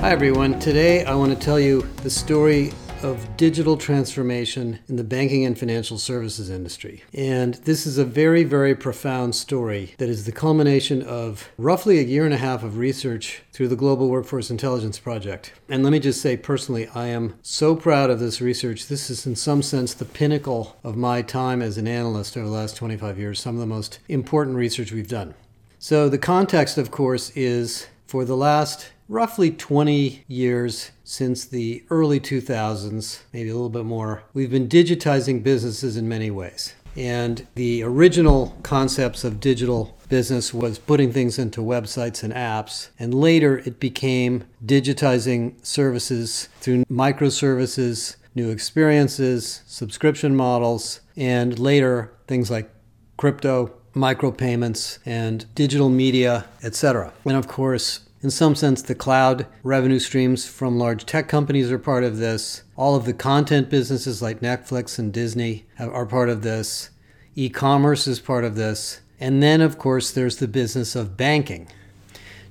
Hi, everyone. Today I want to tell you the story of digital transformation in the banking and financial services industry. And this is a very, very profound story that is the culmination of roughly a year and a half of research through the Global Workforce Intelligence Project. And let me just say personally, I am so proud of this research. This is, in some sense, the pinnacle of my time as an analyst over the last 25 years, some of the most important research we've done. So, the context, of course, is for the last roughly 20 years since the early 2000s, maybe a little bit more, we've been digitizing businesses in many ways. And the original concepts of digital business was putting things into websites and apps. And later it became digitizing services through microservices, new experiences, subscription models, and later things like crypto, micropayments, and digital media, etc. And of course, in some sense, the cloud revenue streams from large tech companies are part of this. All of the content businesses like Netflix and Disney are part of this. E commerce is part of this. And then, of course, there's the business of banking.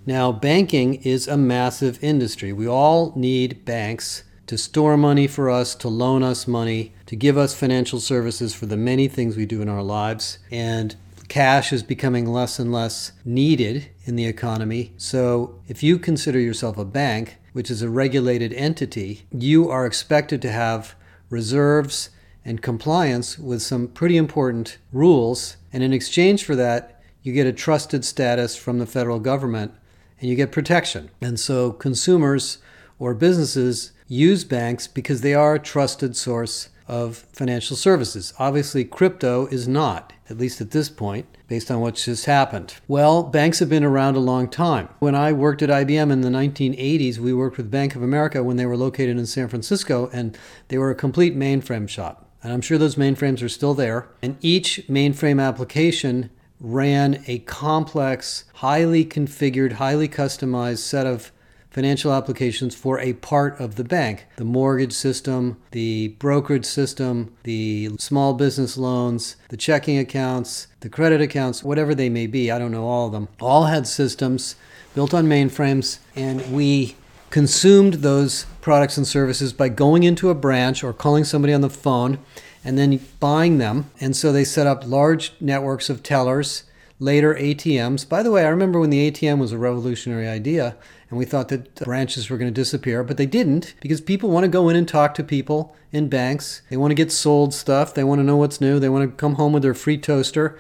Now, banking is a massive industry. We all need banks to store money for us, to loan us money, to give us financial services for the many things we do in our lives. And cash is becoming less and less needed in the economy. So, if you consider yourself a bank, which is a regulated entity, you are expected to have reserves and compliance with some pretty important rules. And in exchange for that, you get a trusted status from the federal government and you get protection. And so, consumers or businesses use banks because they are a trusted source of financial services. Obviously, crypto is not, at least at this point, based on what's just happened. Well, banks have been around a long time. When I worked at IBM in the 1980s, we worked with Bank of America when they were located in San Francisco, and they were a complete mainframe shop. And I'm sure those mainframes are still there. And each mainframe application ran a complex, highly configured, highly customized set of financial applications for a part of the bank the mortgage system, the brokerage system, the small business loans, the checking accounts, the credit accounts, whatever they may be. I don't know all of them. All had systems built on mainframes, and we consumed those products and services by going into a branch or calling somebody on the phone and then buying them. And so they set up large networks of tellers, later ATMs. By the way, I remember when the ATM was a revolutionary idea and we thought that branches were going to disappear, but they didn't because people want to go in and talk to people in banks. They want to get sold stuff. They want to know what's new. They want to come home with their free toaster.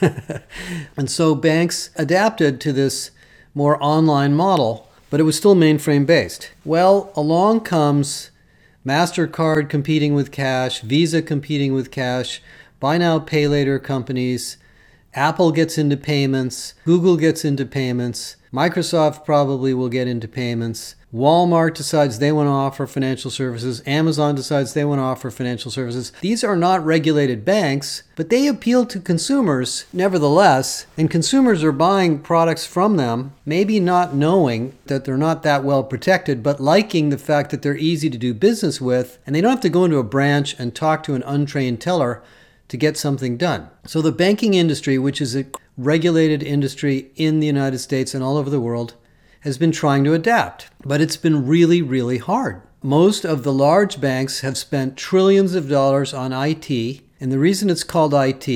and so banks adapted to this more online model, but it was still mainframe based. Well, along comes MasterCard competing with cash, Visa competing with cash, buy now, pay later companies. Apple gets into payments, Google gets into payments, Microsoft probably will get into payments. Walmart decides they want to offer financial services. Amazon decides they want to offer financial services. These are not regulated banks, but they appeal to consumers nevertheless. And consumers are buying products from them, maybe not knowing that they're not that well protected, but liking the fact that they're easy to do business with. And they don't have to go into a branch and talk to an untrained teller to get something done. So the banking industry, which is a regulated industry in the United States and all over the world, has been trying to adapt, but it's been really, really hard. Most of the large banks have spent trillions of dollars on IT, and the reason it's called IT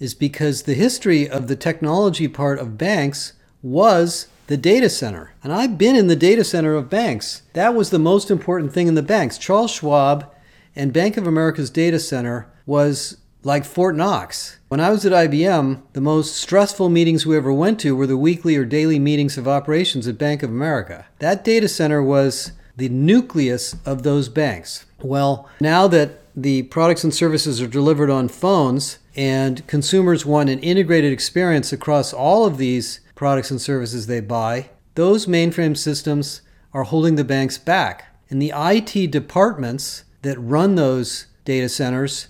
is because the history of the technology part of banks was the data center. And I've been in the data center of banks. That was the most important thing in the banks. Charles Schwab and Bank of America's data center was like Fort Knox. When I was at IBM, the most stressful meetings we ever went to were the weekly or daily meetings of operations at Bank of America. That data center was the nucleus of those banks. Well, now that the products and services are delivered on phones and consumers want an integrated experience across all of these products and services they buy, those mainframe systems are holding the banks back. And the IT departments that run those data centers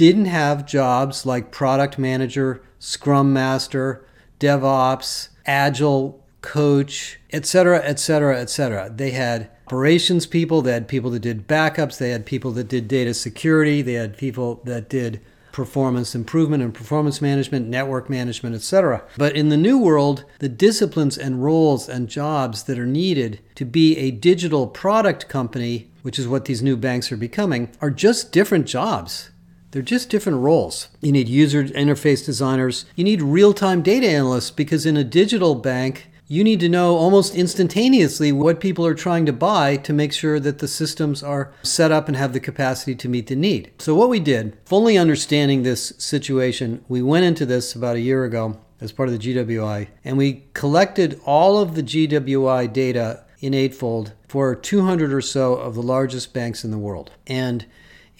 didn't have jobs like product manager, scrum master, DevOps, agile coach, etc., etc., etc. They had operations people, they had people that did backups, they had people that did data security, they had people that did performance improvement and performance management, network management, etc. But in the new world, the disciplines and roles and jobs that are needed to be a digital product company, which is what these new banks are becoming, are just different jobs. They're just different roles. You need user interface designers. You need real time data analysts because in a digital bank, you need to know almost instantaneously what people are trying to buy to make sure that the systems are set up and have the capacity to meet the need. So, what we did, fully understanding this situation, we went into this about a year ago as part of the GWI, and we collected all of the GWI data in Eightfold for 200 or so of the largest banks in the world and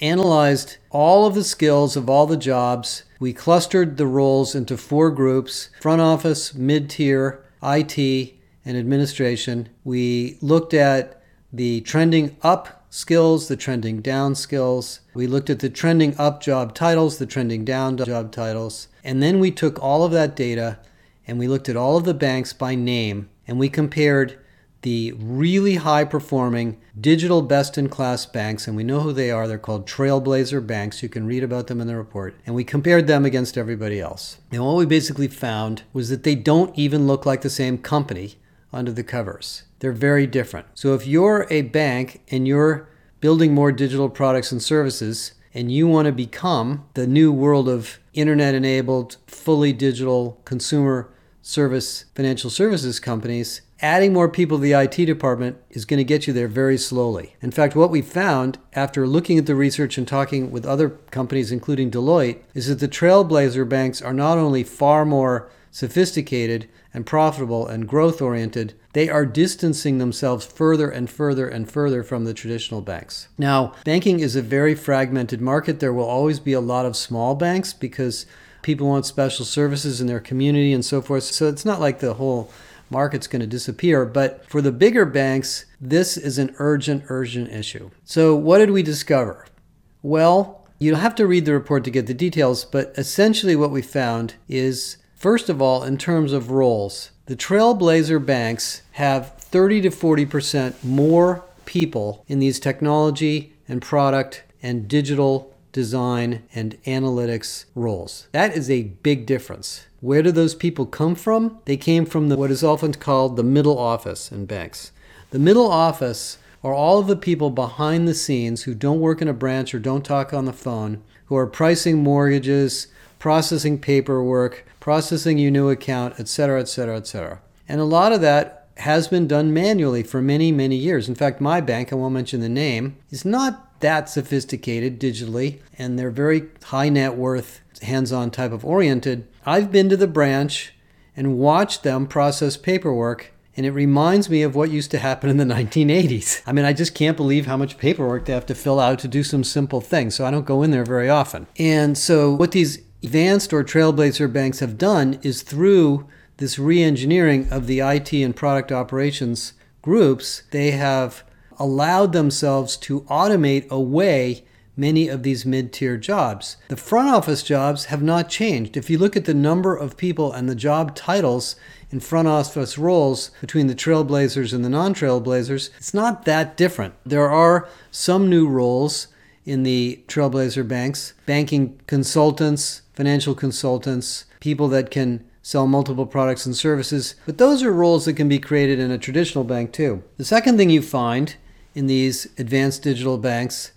analyzed all of the skills of all the jobs. We clustered the roles into four groups front office, mid tier, IT, and administration. We looked at the trending up skills, the trending down skills. We looked at the trending up job titles, the trending down job titles. And then we took all of that data and we looked at all of the banks by name and we compared the really high performing digital best in class banks, and we know who they are. They're called Trailblazer banks. You can read about them in the report. And we compared them against everybody else. And what we basically found was that they don't even look like the same company under the covers. They're very different. So if you're a bank and you're building more digital products and services, and you want to become the new world of internet enabled, fully digital consumer service financial services companies, adding more people to the IT department is going to get you there very slowly. In fact, what we found after looking at the research and talking with other companies, including Deloitte, is that the trailblazer banks are not only far more sophisticated and profitable and growth oriented, they are distancing themselves further and further and further from the traditional banks. Now, banking is a very fragmented market. There will always be a lot of small banks because people want special services in their community and so forth. So it's not like the whole market's going to disappear. But for the bigger banks, this is an urgent, urgent issue. So, what did we discover? Well, you'll have to read the report to get the details, but essentially what we found is first of all, in terms of roles, the trailblazer banks have 30 to 40% more people in these technology and product and digital design and analytics roles. That is a big difference. Where do those people come from? They came from the, what is often called the middle office in banks. The middle office are all of the people behind the scenes who don't work in a branch or don't talk on the phone, who are pricing mortgages, processing paperwork, processing your new account, etc., etc., etc. And a lot of that has been done manually for many, many years. In fact, my bank, I won't mention the name, is not that sophisticated digitally, and they're very high net worth, hands on type of oriented. I've been to the branch and watched them process paperwork, and it reminds me of what used to happen in the 1980s. I mean, I just can't believe how much paperwork they have to fill out to do some simple things, so I don't go in there very often. And so, what these advanced or trailblazer banks have done is through this re engineering of the IT and product operations groups, they have allowed themselves to automate away many of these mid tier jobs. The front office jobs have not changed. If you look at the number of people and the job titles in front office roles between the trailblazers and the non trailblazers, it's not that different. There are some new roles in the trailblazer banks banking consultants, financial consultants, people that can sell multiple products and services, but those are roles that can be created in a traditional bank too. The second thing you find in these advanced digital banks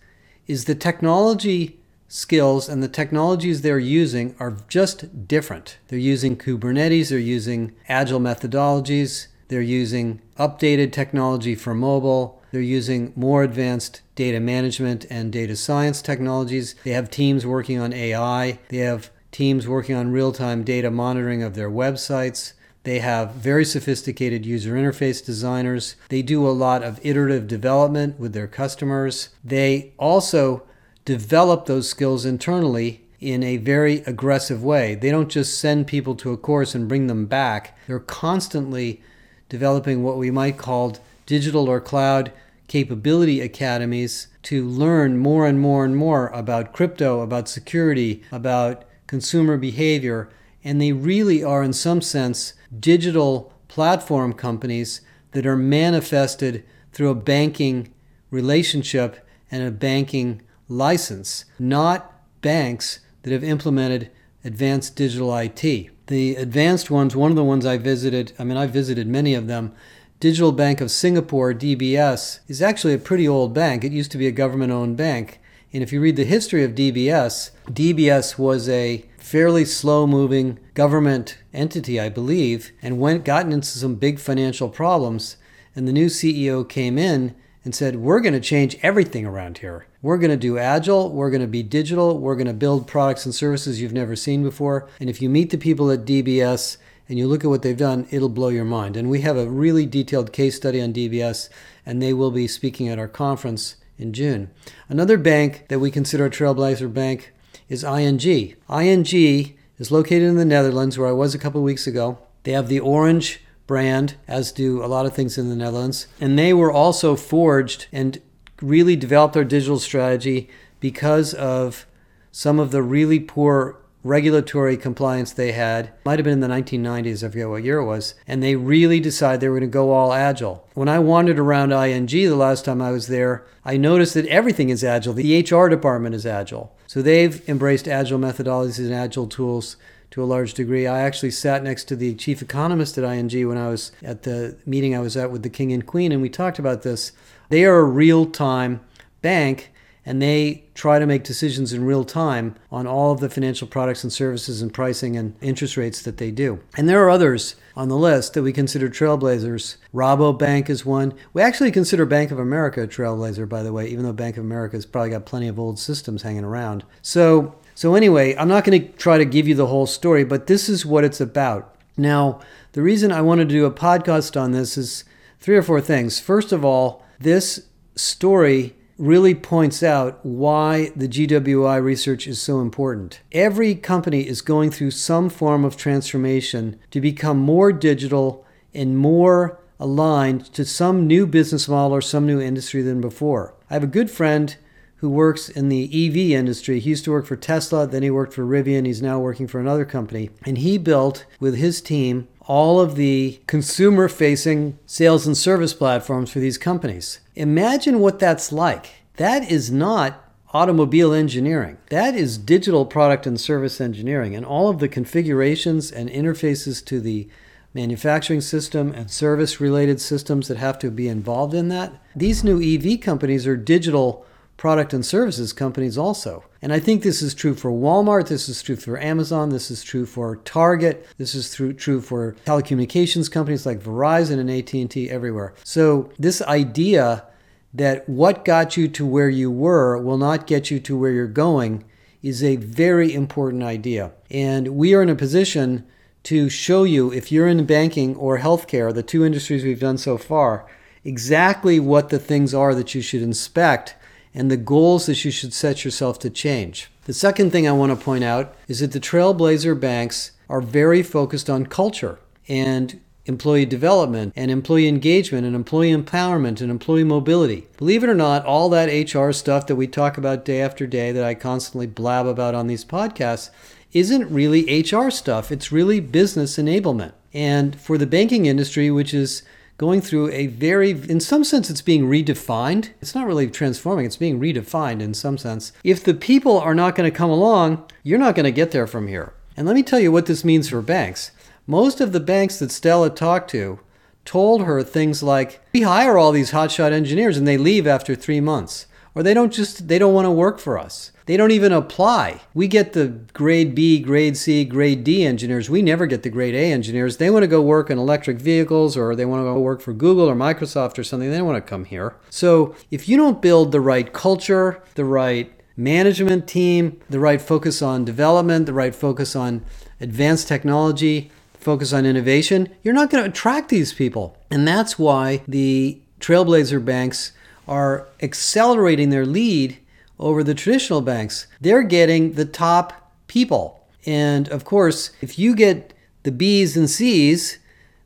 is the technology skills and the technologies they're using are just different. They're using Kubernetes, they're using agile methodologies, they're using updated technology for mobile, they're using more advanced data management and data science technologies. They have teams working on AI, they have teams working on real time data monitoring of their websites. They have very sophisticated user interface designers. They do a lot of iterative development with their customers. They also develop those skills internally in a very aggressive way. They don't just send people to a course and bring them back. They're constantly developing what we might call digital or cloud capability academies to learn more and more and more about crypto, about security, about consumer behavior. And they really are, in some sense, digital platform companies that are manifested through a banking relationship and a banking license, not banks that have implemented advanced digital IT. The advanced ones, one of the ones I visited, I mean, I visited many of them. Digital Bank of Singapore, DBS, is actually a pretty old bank. It used to be a government owned bank. And if you read the history of DBS, DBS was a fairly slow moving government entity, I believe, and went gotten into some big financial problems. And the new CEO came in and said, We're going to change everything around here. We're going to do agile, we're going to be digital, we're going to build products and services you've never seen before. And if you meet the people at DBS and you look at what they've done, it'll blow your mind. And we have a really detailed case study on DBS, and they will be speaking at our conference in June. Another bank that we consider a trailblazer bank is ING. ING is located in the Netherlands, where I was a couple of weeks ago. They have the orange brand, as do a lot of things in the Netherlands. And they were also forged and really developed their digital strategy because of some of the really poor regulatory compliance they had. Might have been in the 1990s, I forget what year it was. And they really decided they were going to go all agile. When I wandered around ING the last time I was there, I noticed that everything is agile. The HR department is agile. So they've embraced agile methodologies and agile tools to a large degree. I actually sat next to the chief economist at ING when I was at the meeting I was at with the king and queen, and we talked about this. They are a real time bank and they try to make decisions in real time on all of the financial products and services and pricing and interest rates that they do. And there are others on the list that we consider trailblazers. Rabobank is one. We actually consider Bank of America a trailblazer, by the way, even though Bank of America has probably got plenty of old systems hanging around. So, so anyway, I'm not going to try to give you the whole story, but this is what it's about. Now, the reason I wanted to do a podcast on this is three or four things. First of all, this story really points out why the GWI research is so important. Every company is going through some form of transformation to become more digital and more aligned to some new business model or some new industry than before. I have a good friend who works in the EV industry. He used to work for Tesla, then he worked for Rivian, he's now working for another company. And he built with his team all of the consumer facing sales and service platforms for these companies. Imagine what that's like. That is not automobile engineering. That is digital product and service engineering. And all of the configurations and interfaces to the manufacturing system and service related systems that have to be involved in that. These new EV companies are digital product and services companies also. And I think this is true for Walmart, this is true for Amazon, this is true for Target, this is true, true for telecommunications companies like Verizon and AT&T everywhere. So this idea that what got you to where you were will not get you to where you're going is a very important idea. And we are in a position to show you if you're in banking or healthcare, the two industries we've done so far, exactly what the things are that you should inspect and the goals that you should set yourself to change. The second thing I want to point out is that the Trailblazer banks are very focused on culture and employee development and employee engagement and employee empowerment and employee mobility. Believe it or not, all that HR stuff that we talk about day after day that I constantly blab about on these podcasts isn't really HR stuff. It's really business enablement. And for the banking industry, which is going through a very, in some sense, it's being redefined. It's not really transforming, it's being redefined in some sense. If the people are not going to come along, you're not going to get there from here. And let me tell you what this means for banks. Most of the banks that Stella talked to told her things like, we hire all these hotshot engineers and they leave after three months. Or they don't just, they don't want to work for us. They don't even apply. We get the grade B, grade C, grade D engineers. We never get the grade A engineers. They want to go work in electric vehicles or they want to go work for Google or Microsoft or something. They don't want to come here. So if you don't build the right culture, the right management team, the right focus on development, the right focus on advanced technology, focus on innovation, you're not going to attract these people. And that's why the Trailblazer banks are accelerating their lead over the traditional banks. They're getting the top people. And of course, if you get the B's and C's,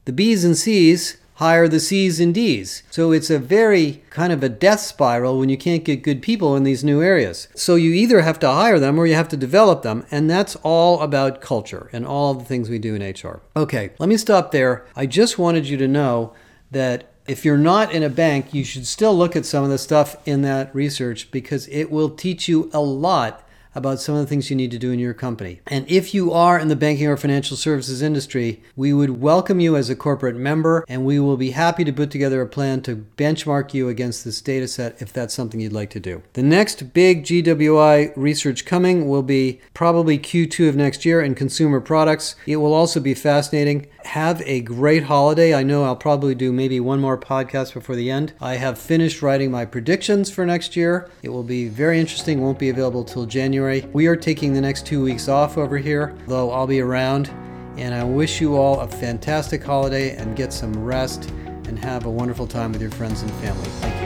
the B's and C's hire the C's and D's. So it's a very kind of a death spiral when you can't get good people in these new areas. So you either have to hire them or you have to develop them. And that's all about culture and all the things we do in HR. Okay, let me stop there. I just wanted you to know that If you're not in a bank, you should still look at some of the stuff in that research because it will teach you a lot about some of the things you need to do in your company. And if you are in the banking or financial services industry, we would welcome you as a corporate member and we will be happy to put together a plan to benchmark you against this data set if that's something you'd like to do. The next big GWI research coming will be probably Q2 of next year in consumer products. It will also be fascinating. Have a great holiday. I know I'll probably do maybe one more podcast before the end. I have finished writing my predictions for next year. It will be very interesting, won't be available till January. We are taking the next two weeks off over here, though I'll be around. And I wish you all a fantastic holiday and get some rest and have a wonderful time with your friends and family.